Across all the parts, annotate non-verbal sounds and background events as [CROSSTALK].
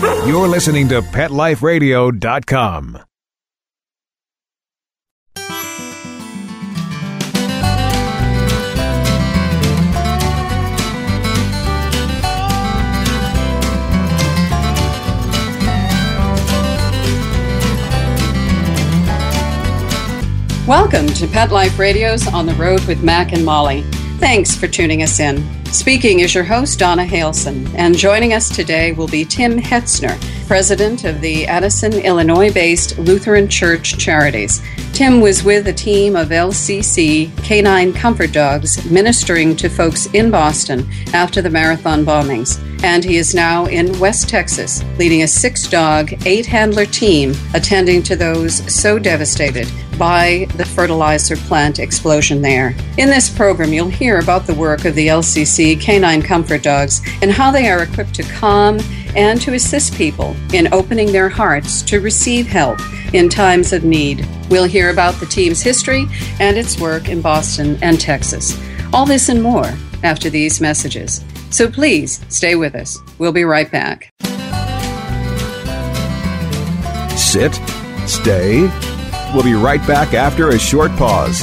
You're listening to PetLifeRadio.com. Welcome to Pet Life Radio's On the Road with Mac and Molly. Thanks for tuning us in. Speaking is your host, Donna Haleson, and joining us today will be Tim Hetzner, president of the Addison, Illinois based Lutheran Church Charities. Tim was with a team of LCC canine comfort dogs ministering to folks in Boston after the marathon bombings. And he is now in West Texas, leading a six dog, eight handler team attending to those so devastated by the fertilizer plant explosion there. In this program, you'll hear about the work of the LCC canine comfort dogs and how they are equipped to calm and to assist people in opening their hearts to receive help in times of need. We'll hear about the team's history and its work in Boston and Texas. All this and more after these messages. So please stay with us. We'll be right back. Sit, stay. We'll be right back after a short pause.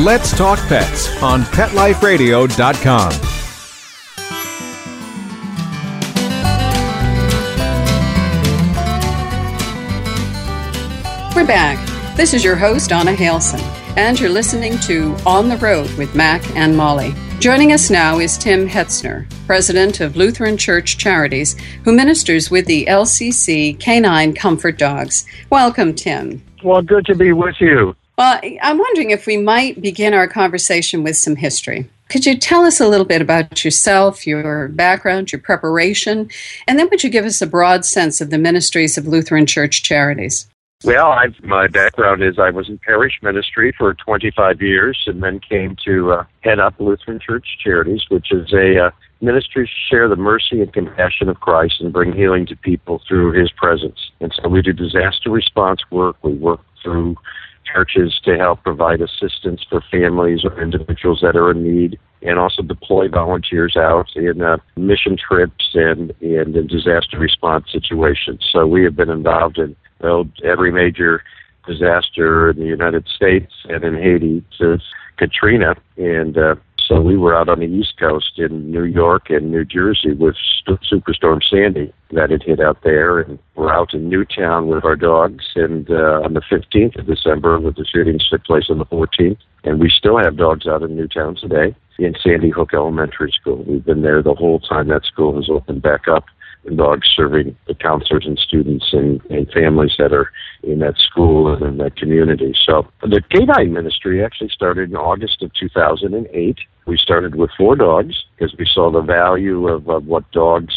Let's Talk Pets on PetLifeRadio.com. We're back. This is your host, Donna Haleson, and you're listening to On the Road with Mac and Molly. Joining us now is Tim Hetzner, president of Lutheran Church Charities, who ministers with the LCC Canine Comfort Dogs. Welcome, Tim. Well, good to be with you. Well, I'm wondering if we might begin our conversation with some history. Could you tell us a little bit about yourself, your background, your preparation, and then would you give us a broad sense of the ministries of Lutheran Church Charities? Well, I've, my background is I was in parish ministry for 25 years and then came to uh, head up Lutheran Church Charities, which is a uh, ministry to share the mercy and compassion of Christ and bring healing to people through his presence. And so we do disaster response work. We work through churches to help provide assistance for families or individuals that are in need and also deploy volunteers out in uh, mission trips and, and in disaster response situations. So we have been involved in well, every major disaster in the United States and in Haiti since Katrina. And uh, so we were out on the East Coast in New York and New Jersey with Superstorm Sandy that had hit out there, and we're out in Newtown with our dogs. And uh, on the 15th of December, with the shootings took place on the 14th, and we still have dogs out in Newtown today in Sandy Hook Elementary School. We've been there the whole time that school has opened back up And dogs serving the counselors and students and, and families that are in that school and in that community. So the canine ministry actually started in August of 2008. We started with four dogs because we saw the value of, of what dogs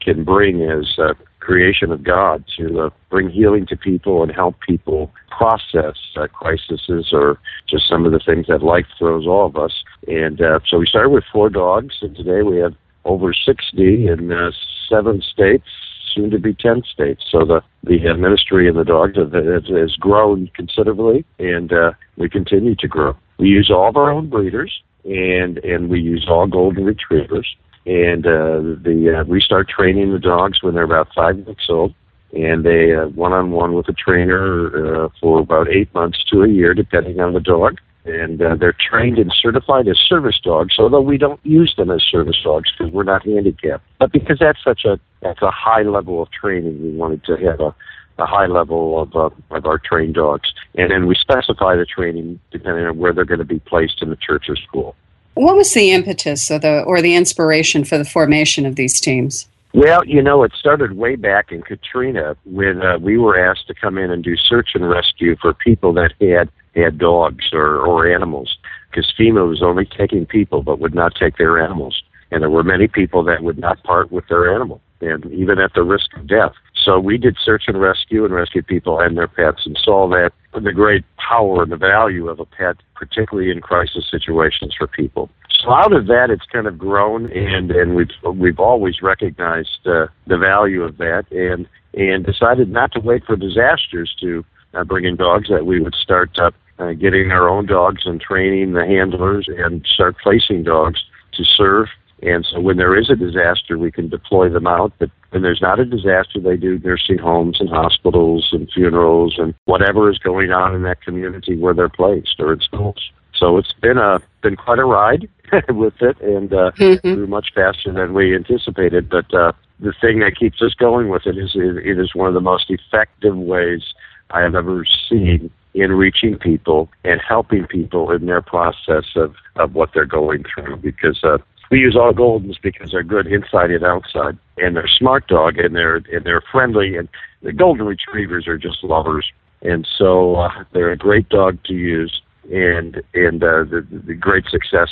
can bring as creation of God to uh, bring healing to people and help people process uh, crises or just some of the things that life throws all of us. And uh, so we started with four dogs, and today we have over 60 in uh, seven states, soon to be 10 states. So the, the uh, ministry and the dogs have, has grown considerably, and uh, we continue to grow. We use all of our own breeders, and, and we use all golden retrievers. And uh, the uh, we start training the dogs when they're about five weeks old, and they uh, one-on-one with a trainer uh, for about eight months to a year, depending on the dog and uh, they're trained and certified as service dogs. Although we don't use them as service dogs because we're not handicapped, but because that's such a that's a high level of training, we wanted to have a a high level of uh, of our trained dogs, and then we specify the training depending on where they're going to be placed in the church or school. What was the impetus or the or the inspiration for the formation of these teams? Well, you know, it started way back in Katrina when uh, we were asked to come in and do search and rescue for people that had had dogs or or animals, because FEMA was only taking people but would not take their animals, and there were many people that would not part with their animal, and even at the risk of death. So we did search and rescue and rescued people and their pets and saw that the great power and the value of a pet, particularly in crisis situations for people. So out of that, it's kind of grown, and and we've we've always recognized uh, the value of that, and and decided not to wait for disasters to uh, bring in dogs. That we would start uh, uh, getting our own dogs and training the handlers, and start placing dogs to serve and so when there is a disaster, we can deploy them out. But when there's not a disaster, they do nursing homes and hospitals and funerals and whatever is going on in that community where they're placed or in schools. So it's been a been quite a ride [LAUGHS] with it, and uh, mm-hmm. grew much faster than we anticipated. But uh, the thing that keeps us going with it is it is one of the most effective ways I have ever seen in reaching people and helping people in their process of, of what they're going through because uh, we use all Goldens because they're good inside and outside, and they're smart dog, and they're and they're friendly, and the Golden Retrievers are just lovers, and so uh, they're a great dog to use, and and uh, the the great success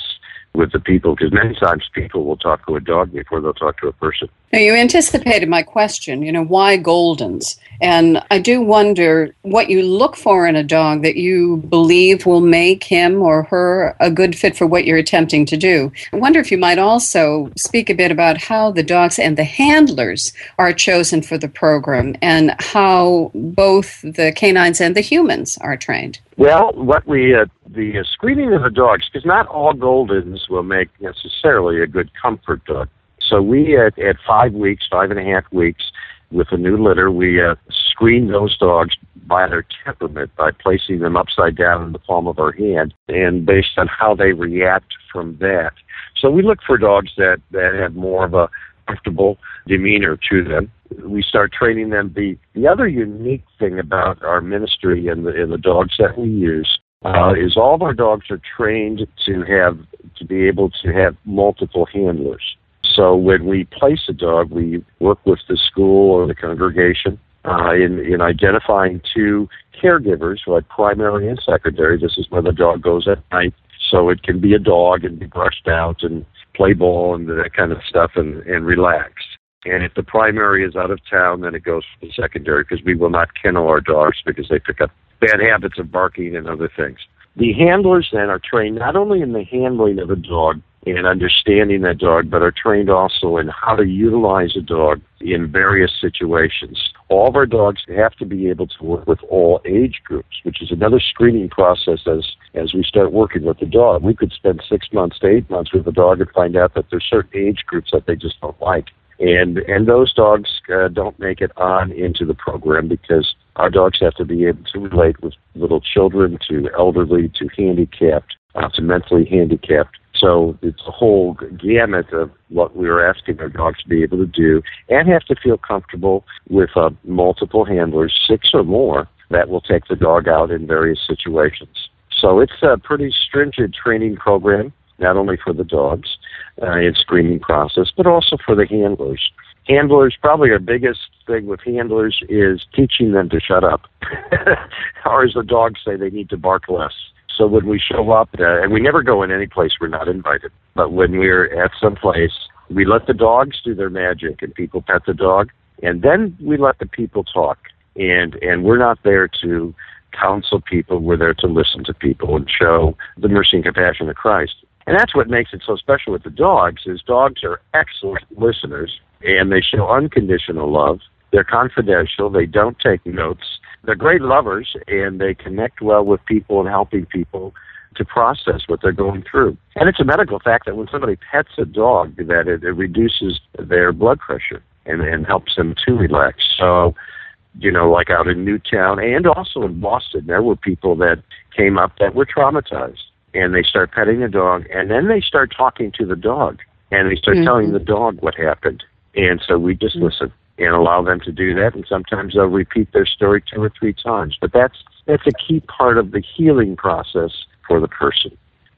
with the people. Because many times people will talk to a dog before they'll talk to a person. Now, you anticipated my question, you know, why Goldens? And I do wonder what you look for in a dog that you believe will make him or her a good fit for what you're attempting to do. I wonder if you might also speak a bit about how the dogs and the handlers are chosen for the program and how both the canines and the humans are trained. Well, what we uh, the uh, screening of the dogs, because not all Goldens will make necessarily a good comfort dog. So we at, at five weeks, five and a half weeks, with a new litter, we uh, screen those dogs by their temperament by placing them upside down in the palm of our hand, and based on how they react from that. So we look for dogs that that have more of a comfortable demeanor to them we start training them. The the other unique thing about our ministry and the and the dogs that we use uh, is all of our dogs are trained to have to be able to have multiple handlers. So when we place a dog, we work with the school or the congregation uh, in in identifying two caregivers, like primary and secondary. This is where the dog goes at night, so it can be a dog and be brushed out and play ball and that kind of stuff and and relax. And if the primary is out of town, then it goes to the secondary because we will not kennel our dogs because they pick up bad habits of barking and other things. The handlers then are trained not only in the handling of a dog and understanding that dog, but are trained also in how to utilize a dog in various situations. All of our dogs have to be able to work with all age groups, which is another screening process as, as we start working with the dog. We could spend six months to eight months with a dog and find out that there's certain age groups that they just don't like and and those dogs uh, don't make it on into the program because our dogs have to be able to relate with little children to elderly to handicapped uh, to mentally handicapped so it's a whole gamut of what we are asking our dogs to be able to do and have to feel comfortable with uh, multiple handlers six or more that will take the dog out in various situations so it's a pretty stringent training program not only for the dogs uh, and screening process, but also for the handlers. Handlers, probably our biggest thing with handlers is teaching them to shut up. [LAUGHS] or as the dogs say, they need to bark less. So when we show up, uh, and we never go in any place we're not invited, but when we're at some place, we let the dogs do their magic and people pet the dog, and then we let the people talk. And and we're not there to counsel people. We're there to listen to people and show the mercy and compassion of Christ. And that's what makes it so special with the dogs is dogs are excellent listeners and they show unconditional love. They're confidential. They don't take notes. They're great lovers and they connect well with people and helping people to process what they're going through. And it's a medical fact that when somebody pets a dog, that it, it reduces their blood pressure and, and helps them to relax. So you know, like out in Newtown and also in Boston, there were people that came up that were traumatized and they start petting the dog and then they start talking to the dog and they start mm-hmm. telling the dog what happened. And so we just mm-hmm. listen and allow them to do that and sometimes they'll repeat their story two or three times. But that's that's a key part of the healing process for the person.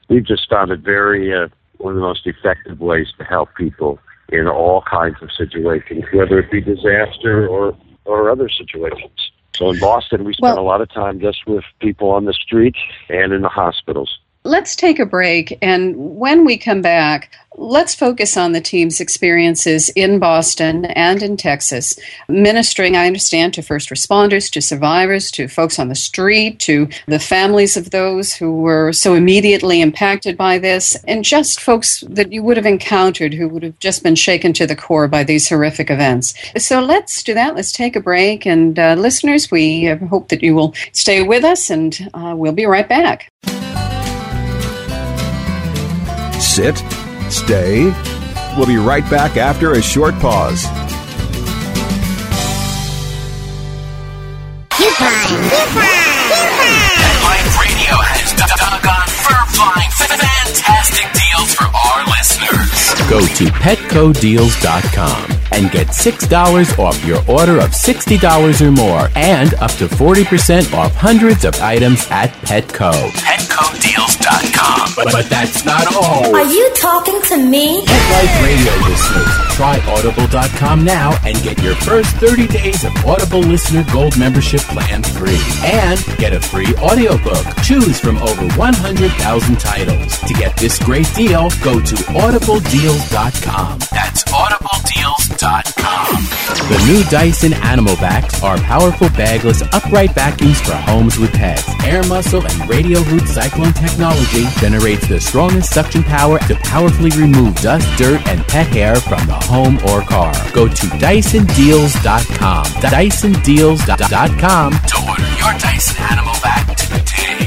We've just found it very uh, one of the most effective ways to help people in all kinds of situations, whether it be disaster or or other situations. So in Boston, we spent well, a lot of time just with people on the street and in the hospitals. Let's take a break. And when we come back, let's focus on the team's experiences in Boston and in Texas, ministering, I understand, to first responders, to survivors, to folks on the street, to the families of those who were so immediately impacted by this, and just folks that you would have encountered who would have just been shaken to the core by these horrific events. So let's do that. Let's take a break. And uh, listeners, we hope that you will stay with us, and uh, we'll be right back. Sit, stay. We'll be right back after a short pause. Life Radio has doggone fur-flying fantastic deals for our listeners. Go to petcodeals.com and get $6 off your order of $60 or more and up to 40% off hundreds of items at Petco. PetcoDeals.com. But, but that's not all. Are you talking to me? Pet Life Radio listeners, try Audible.com now and get your first 30 days of Audible Listener Gold membership plan free. And get a free audiobook. Choose from over 100,000 titles. To get this great deal, go to audibledeals.com. That's audibledeals.com. The new Dyson Animal Vacs are powerful bagless upright vacuums for homes with pets. Air muscle and Radial Root Cyclone technology generates the strongest suction power to powerfully remove dust, dirt, and pet hair from the home or car. Go to DysonDeals.com. DysonDeals.com to order your Dyson Animal Vac today.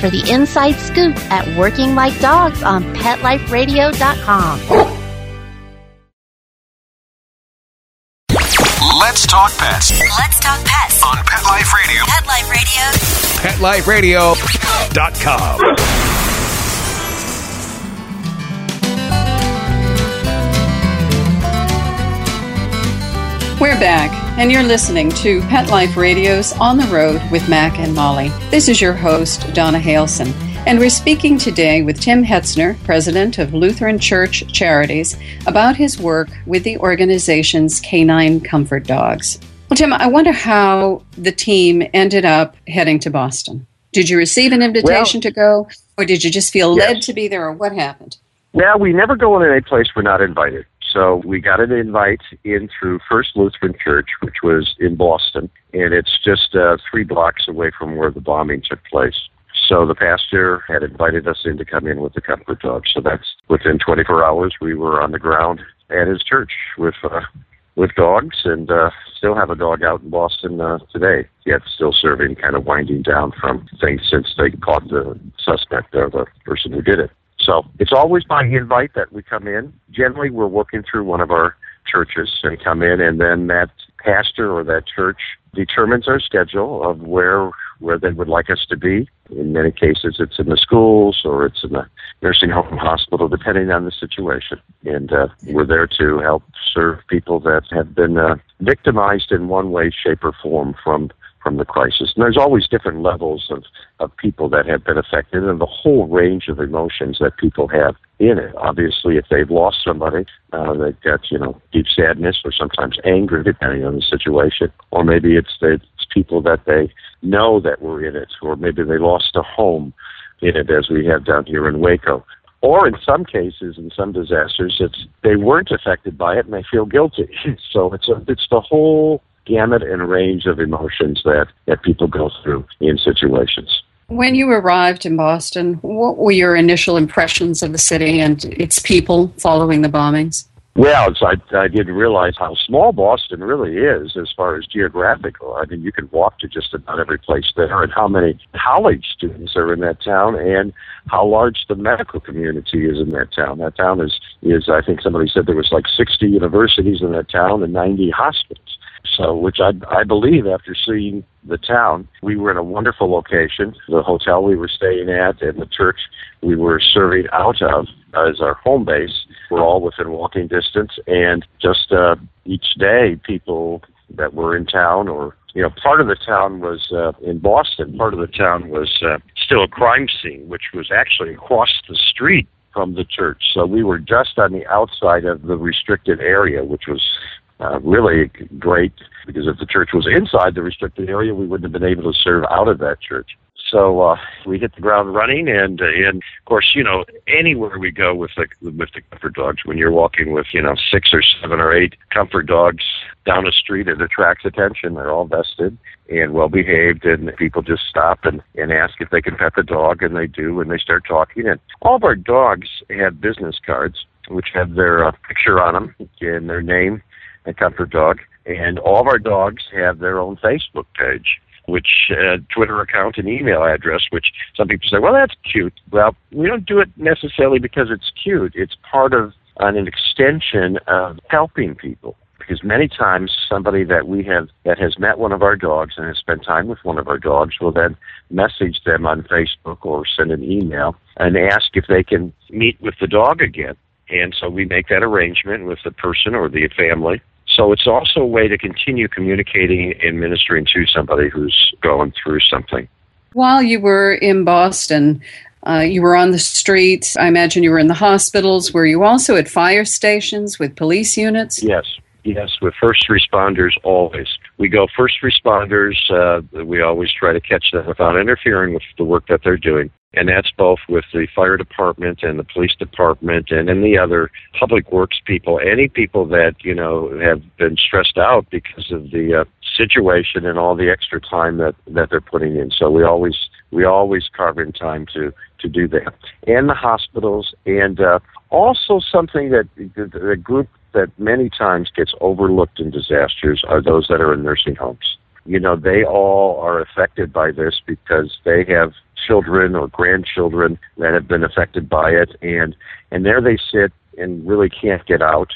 for the inside scoop at Working Like Dogs on PetLifeRadio.com. Let's talk pets. Let's talk pets on Pet Life Radio. Pet Life Radio. PetLifeRadio.com. We're back, and you're listening to Pet Life Radio's On the Road with Mac and Molly. This is your host, Donna Haleson, and we're speaking today with Tim Hetzner, president of Lutheran Church Charities, about his work with the organization's Canine Comfort Dogs. Well, Tim, I wonder how the team ended up heading to Boston. Did you receive an invitation well, to go, or did you just feel yes. led to be there, or what happened? Well, we never go in any place we're not invited. So we got an invite in through First Lutheran Church, which was in Boston, and it's just uh, three blocks away from where the bombing took place. So the pastor had invited us in to come in with the comfort dog. So that's within 24 hours we were on the ground at his church with uh, with dogs, and uh, still have a dog out in Boston uh, today. Yet still serving, kind of winding down from things since they caught the suspect or the person who did it. So it's always by invite that we come in. Generally, we're working through one of our churches and come in, and then that pastor or that church determines our schedule of where where they would like us to be. In many cases, it's in the schools or it's in the nursing home hospital, depending on the situation. And uh, we're there to help serve people that have been uh, victimized in one way, shape, or form from from the crisis. And there's always different levels of, of people that have been affected and the whole range of emotions that people have in it. Obviously, if they've lost somebody, uh, they've got, you know, deep sadness or sometimes anger, depending on the situation. Or maybe it's, it's people that they know that were in it, or maybe they lost a home in it, as we have down here in Waco. Or in some cases, in some disasters, it's they weren't affected by it and they feel guilty. [LAUGHS] so it's a, it's the whole gamut and range of emotions that, that people go through in situations. When you arrived in Boston, what were your initial impressions of the city and its people following the bombings? Well, I, I didn't realize how small Boston really is as far as geographical. I mean, you can walk to just about every place there, and how many college students are in that town, and how large the medical community is in that town. That town is, is I think somebody said there was like 60 universities in that town and 90 hospitals. So, which I, I believe after seeing the town, we were in a wonderful location. The hotel we were staying at and the church we were serving out of as our home base were all within walking distance. And just uh, each day, people that were in town or you know, part of the town was uh, in Boston. Part of the town was uh, still a crime scene, which was actually across the street from the church. So we were just on the outside of the restricted area, which was uh, really great because if the church was inside the restricted area, we wouldn't have been able to serve out of that church. So uh, we hit the ground running, and uh, and of course, you know, anywhere we go with the with the comfort dogs, when you're walking with you know six or seven or eight comfort dogs down a street, it attracts attention. They're all vested and well behaved, and people just stop and and ask if they can pet the dog, and they do, and they start talking. And all of our dogs have business cards, which have their uh, picture on them and their name comfort dog, and all of our dogs have their own Facebook page which uh, Twitter account and email address, which some people say, well, that's cute. Well, we don't do it necessarily because it's cute. It's part of an extension of helping people. Because many times somebody that we have that has met one of our dogs and has spent time with one of our dogs will then message them on Facebook or send an email and ask if they can meet with the dog again. And so we make that arrangement with the person or the family so it's also a way to continue communicating and ministering to somebody who's going through something. While you were in Boston, uh, you were on the streets. I imagine you were in the hospitals. Were you also at fire stations with police units? Yes. Yes, with first responders always. We go first responders. Uh, we always try to catch them without interfering with the work that they're doing and that's both with the fire department and the police department and any other public works people, any people that you know have been stressed out because of the uh, situation and all the extra time that that they're putting in. So we always we always carve in time to to do that, and the hospitals, and uh, also something that the, the group that many times gets overlooked in disasters are those that are in nursing homes you know, they all are affected by this because they have children or grandchildren that have been affected by it, and and there they sit and really can't get out,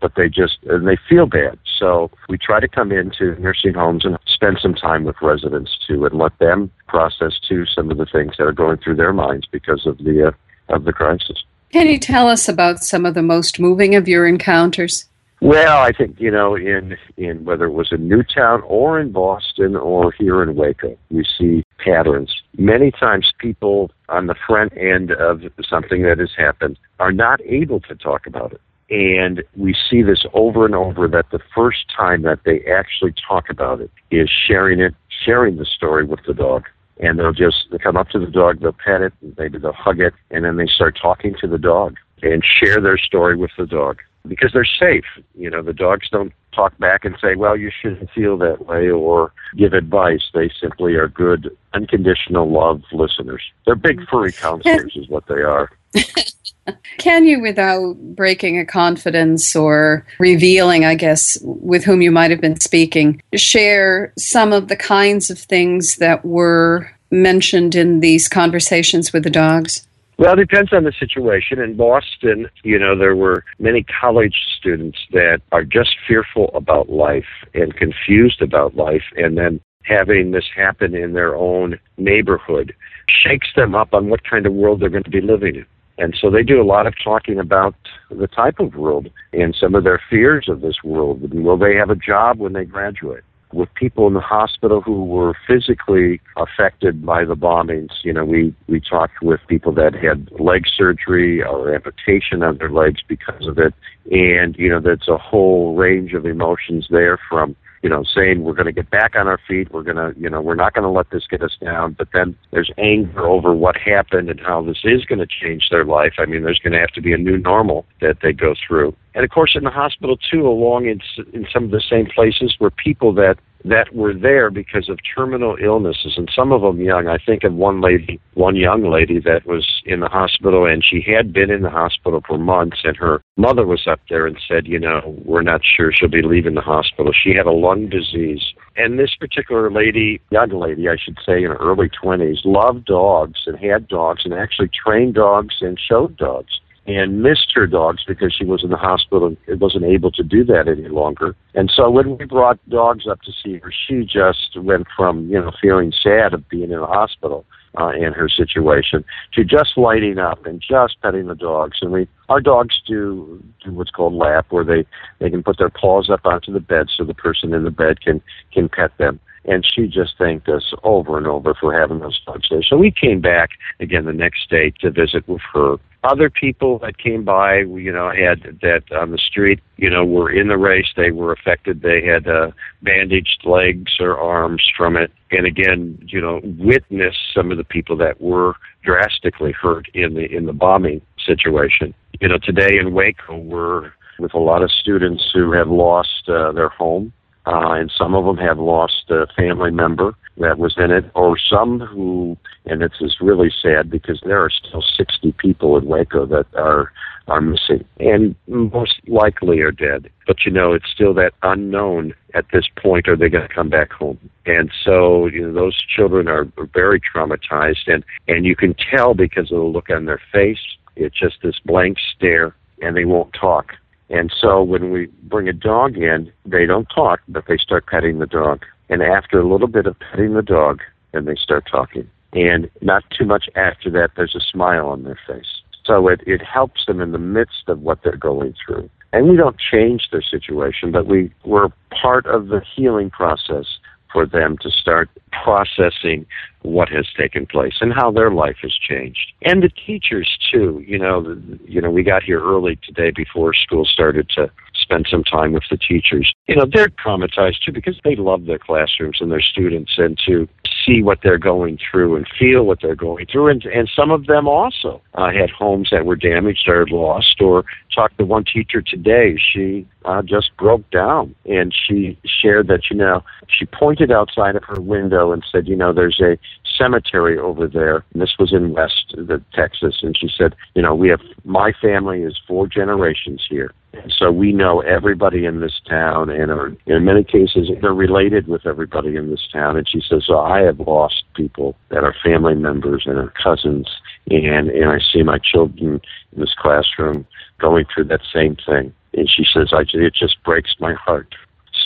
but they just and they feel bad. So we try to come into nursing homes and spend some time with residents too, and let them process too some of the things that are going through their minds because of the uh, of the crisis. Can you tell us about some of the most moving of your encounters? Well, I think you know, in in whether it was in Newtown or in Boston or here in Waco, we see patterns. Many times, people on the front end of something that has happened are not able to talk about it, and we see this over and over. That the first time that they actually talk about it is sharing it, sharing the story with the dog and they'll just they come up to the dog, they'll pet it, maybe they'll hug it, and then they start talking to the dog and share their story with the dog because they're safe. You know, the dogs don't talk back and say, well, you shouldn't feel that way or give advice. They simply are good, unconditional love listeners. They're big mm. furry counselors, is what they are. [LAUGHS] Can you, without breaking a confidence or revealing, I guess, with whom you might have been speaking, share some of the kinds of things that were mentioned in these conversations with the dogs? Well, it depends on the situation. In Boston, you know, there were many college students that are just fearful about life and confused about life, and then having this happen in their own neighborhood shakes them up on what kind of world they're going to be living in. And so they do a lot of talking about the type of world and some of their fears of this world. Will they have a job when they graduate? With people in the hospital who were physically affected by the bombings. You know, we, we talked with people that had leg surgery or amputation on their legs because of it. And, you know, that's a whole range of emotions there from you know, saying we're going to get back on our feet, we're going to, you know, we're not going to let this get us down. But then there's anger over what happened and how this is going to change their life. I mean, there's going to have to be a new normal that they go through. And of course, in the hospital too, along in, in some of the same places where people that that were there because of terminal illnesses, and some of them young. I think of one lady, one young lady that was in the hospital, and she had been in the hospital for months, and her mother was up there and said, you know, we're not sure she'll be leaving the hospital. She had a lung disease. And this particular lady, young lady, I should say, in her early 20s, loved dogs and had dogs and actually trained dogs and showed dogs and missed her dogs because she was in the hospital and wasn't able to do that any longer. And so when we brought dogs up to see her, she just went from, you know, feeling sad of being in the hospital uh, in her situation to just lighting up and just petting the dogs. And we, our dogs do, do what's called lap, where they, they can put their paws up onto the bed so the person in the bed can, can pet them and she just thanked us over and over for having those dogs there. So we came back again the next day to visit with her other people that came by, you know, had that on the street, you know, were in the race. They were affected. They had uh, bandaged legs or arms from it. And again, you know, witnessed some of the people that were drastically hurt in the in the bombing situation. You know, today in Waco, we're with a lot of students who have lost uh, their home, uh, and some of them have lost a family member that was in it, or some who, and it's is really sad because there are still 60 people in Waco that are are missing, and most likely are dead. But you know, it's still that unknown at this point. Are they going to come back home? And so, you know, those children are very traumatized, and and you can tell because of the look on their face. It's just this blank stare, and they won't talk. And so when we bring a dog in, they don't talk, but they start petting the dog. And after a little bit of petting the dog, then they start talking. And not too much after that, there's a smile on their face. So it, it helps them in the midst of what they're going through. And we don't change their situation, but we, we're part of the healing process for them to start processing what has taken place and how their life has changed. And the teachers too. You know, you know, we got here early today before school started to spend some time with the teachers. You know, they're traumatized too because they love their classrooms and their students and to see what they're going through and feel what they're going through. And, and some of them also uh, had homes that were damaged or lost or talked to one teacher today. She uh, just broke down and she shared that, you know, she pointed outside of her window and said, you know, there's a cemetery over there. And this was in West uh, the, Texas. And she said, you know, we have, my family is four generations here. So we know everybody in this town and are, in many cases they're related with everybody in this town. And she says, so I have lost people that are family members and are cousins and, and I see my children in this classroom going through that same thing. And she says, I, it just breaks my heart.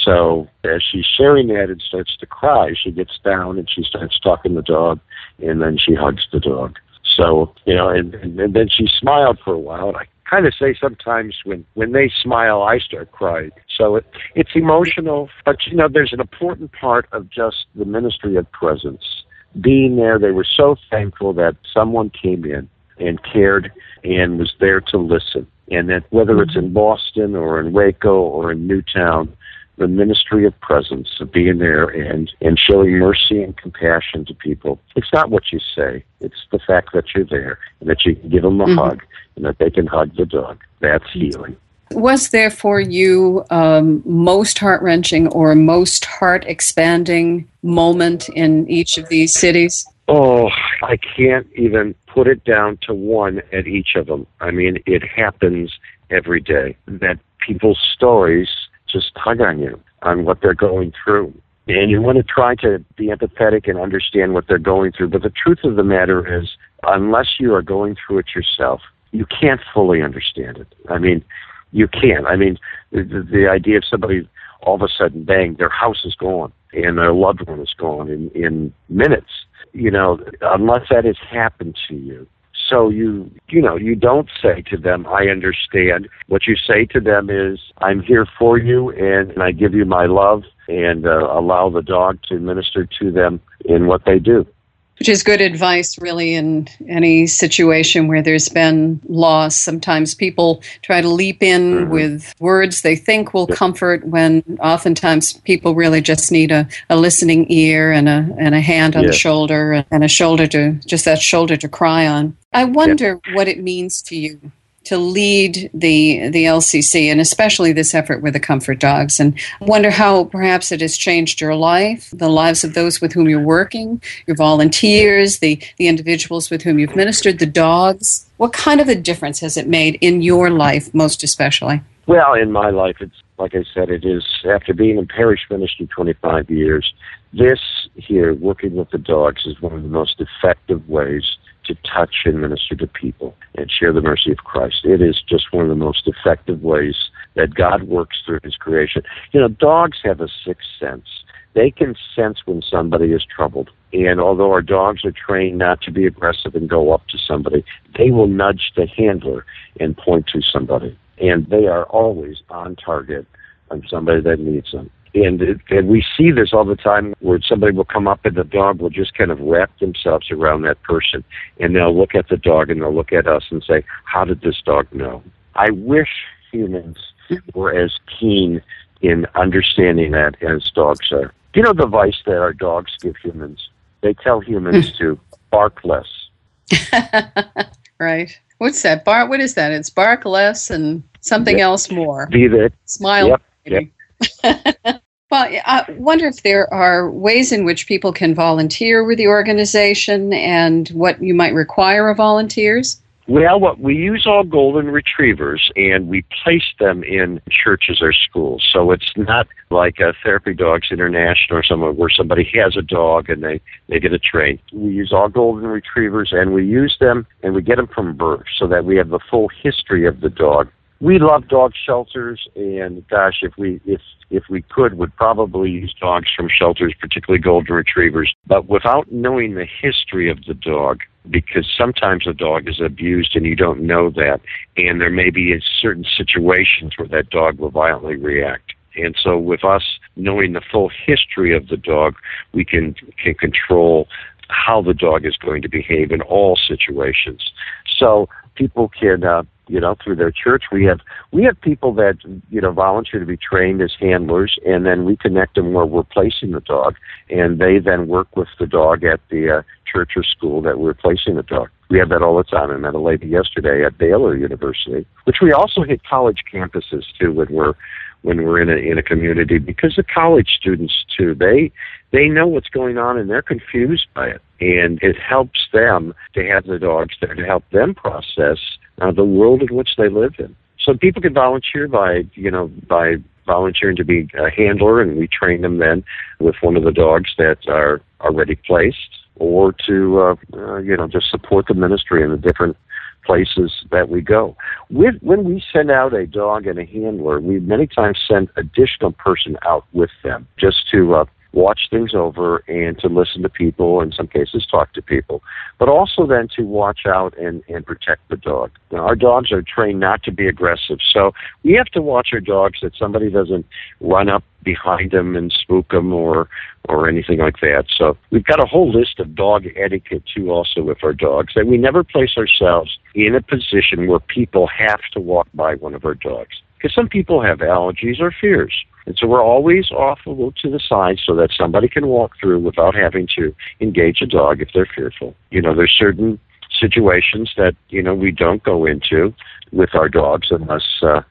So as she's sharing that and starts to cry, she gets down and she starts talking to the dog, and then she hugs the dog. So you know, and, and, and then she smiled for a while. And I kind of say sometimes when when they smile, I start crying. So it, it's emotional, but you know, there's an important part of just the ministry of presence. Being there, they were so thankful that someone came in and cared and was there to listen. And that whether it's in Boston or in Waco or in Newtown, the ministry of presence, of being there and, and showing mercy and compassion to people. It's not what you say, it's the fact that you're there and that you can give them a mm-hmm. hug and that they can hug the dog. That's healing. Was there for you um, most heart wrenching or most heart expanding moment in each of these cities? Oh, I can't even put it down to one at each of them. I mean, it happens every day that people's stories just tug on you on what they're going through. And you want to try to be empathetic and understand what they're going through. But the truth of the matter is, unless you are going through it yourself, you can't fully understand it. I mean, you can't. I mean, the, the idea of somebody all of a sudden, bang, their house is gone and their loved one is gone in, in minutes. You know, unless that has happened to you, so you you know you don't say to them i understand what you say to them is i'm here for you and i give you my love and uh, allow the dog to minister to them in what they do which is good advice, really, in any situation where there's been loss. Sometimes people try to leap in mm-hmm. with words they think will comfort, when oftentimes people really just need a, a listening ear and a and a hand on the shoulder and a shoulder to just that shoulder to cry on. I wonder what it means to you to lead the the LCC and especially this effort with the comfort dogs and wonder how perhaps it has changed your life, the lives of those with whom you're working, your volunteers, the the individuals with whom you've ministered, the dogs. What kind of a difference has it made in your life most especially? Well, in my life it's like I said it is after being in parish ministry 25 years, this here working with the dogs is one of the most effective ways to touch and minister to people and share the mercy of Christ. It is just one of the most effective ways that God works through His creation. You know, dogs have a sixth sense. They can sense when somebody is troubled. And although our dogs are trained not to be aggressive and go up to somebody, they will nudge the handler and point to somebody. And they are always on target on somebody that needs them and and we see this all the time where somebody will come up and the dog will just kind of wrap themselves around that person. And they'll look at the dog and they'll look at us and say how did this dog know? I wish humans were as keen in understanding that as dogs are. You know the advice that our dogs give humans? They tell humans hmm. to bark less. [LAUGHS] Right. What's that? Bark what is that? It's bark less and something yep. else more. Be that. Smile yep. Yep. [LAUGHS] well, I wonder if there are ways in which people can volunteer with the organization and what you might require of volunteers. Well, what we use all golden retrievers and we place them in churches or schools. So it's not like a Therapy Dogs International or somewhere where somebody has a dog and they, they get a train. We use all golden retrievers and we use them and we get them from birth so that we have the full history of the dog we love dog shelters and gosh if we if if we could would probably use dogs from shelters particularly golden retrievers. But without knowing the history of the dog because sometimes a dog is abused and you don't know that and there may be certain situations where that dog will violently react. And so with us knowing the full history of the dog we can can control how the dog is going to behave in all situations. So people can uh, you know through their church. We have we have people that you know volunteer to be trained as handlers and then we connect them where we're placing the dog and they then work with the dog at the uh, church or school that we're placing the dog. We have that all the time. I met a lady yesterday at baylor university which we also hit college campuses too when we're when we're in a in a community because the college students too they they know what's going on and they're confused by it. And it helps them to have the dogs there to help them process uh, the world in which they live in. So people can volunteer by, you know, by volunteering to be a handler, and we train them then with one of the dogs that are already placed, or to, uh, uh, you know, just support the ministry in the different places that we go. With, when we send out a dog and a handler, we many times send additional person out with them just to uh, watch things over and to listen to people, in some cases talk to people, but also then to watch out and, and protect the dog. Now, our dogs are trained not to be aggressive, so we have to watch our dogs that somebody doesn't run up behind them and spook them or or anything like that. So we've got a whole list of dog etiquette too also with our dogs that we never place ourselves in a position where people have to walk by one of our dogs. Because some people have allergies or fears. And so we're always off a little to the side so that somebody can walk through without having to engage a dog if they're fearful. You know, there's certain situations that, you know, we don't go into with our dogs unless uh,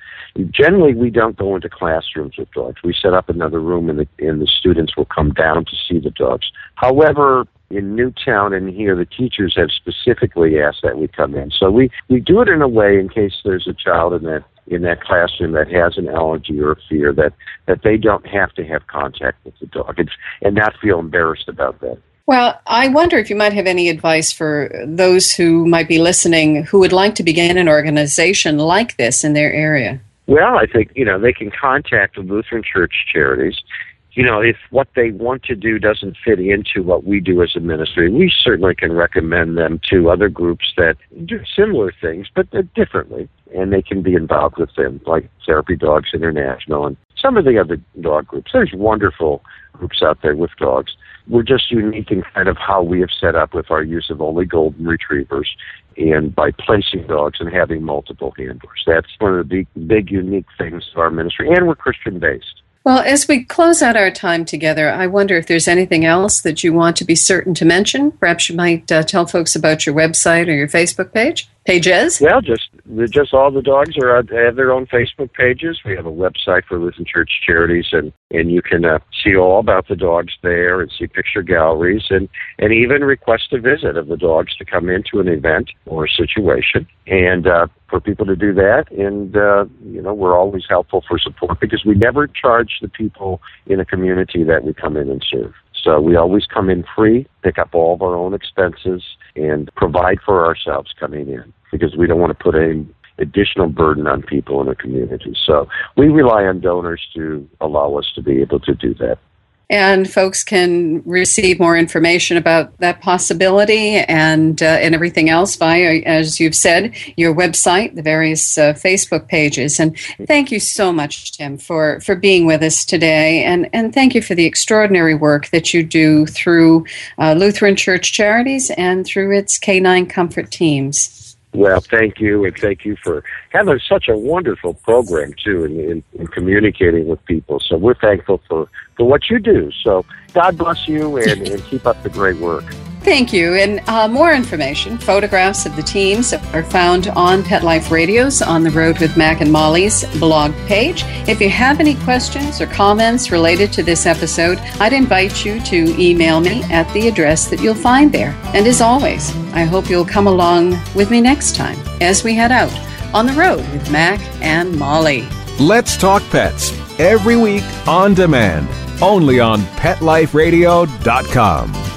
generally we don't go into classrooms with dogs. We set up another room and the and the students will come down to see the dogs. However, in Newtown and here, the teachers have specifically asked that we come in. So we, we do it in a way in case there's a child in that in that classroom that has an allergy or a fear that, that they don't have to have contact with the dog and, and not feel embarrassed about that. Well, I wonder if you might have any advice for those who might be listening who would like to begin an organization like this in their area. Well, I think, you know, they can contact the Lutheran Church Charities you know, if what they want to do doesn't fit into what we do as a ministry, we certainly can recommend them to other groups that do similar things, but differently. And they can be involved with them, like Therapy Dogs International and some of the other dog groups. There's wonderful groups out there with dogs. We're just unique in kind of how we have set up with our use of only golden retrievers and by placing dogs and having multiple handlers. That's one of the big, big unique things of our ministry. And we're Christian based. Well, as we close out our time together, I wonder if there's anything else that you want to be certain to mention. Perhaps you might uh, tell folks about your website or your Facebook page pages. Well, just just all the dogs are have their own Facebook pages. We have a website for Lutheran Church Charities, and and you can uh, see all about the dogs there, and see picture galleries, and and even request a visit of the dogs to come into an event or situation, and uh, for people to do that. And uh, you know, we're always helpful for support because we never charge the people in a community that we come in and serve. So we always come in free, pick up all of our own expenses, and provide for ourselves coming in because we don't want to put any additional burden on people in the community. So we rely on donors to allow us to be able to do that. And folks can receive more information about that possibility and uh, and everything else via, as you've said, your website, the various uh, Facebook pages. And thank you so much, Tim, for, for being with us today. And, and thank you for the extraordinary work that you do through uh, Lutheran Church Charities and through its K9 Comfort teams. Well, thank you, and thank you for having such a wonderful program too, in, in, in, communicating with people. So we're thankful for for what you do. So God bless you, and, and keep up the great work. Thank you. And uh, more information, photographs of the teams are found on Pet Life Radio's On the Road with Mac and Molly's blog page. If you have any questions or comments related to this episode, I'd invite you to email me at the address that you'll find there. And as always, I hope you'll come along with me next time as we head out on the road with Mac and Molly. Let's talk pets every week on demand, only on PetLifeRadio.com.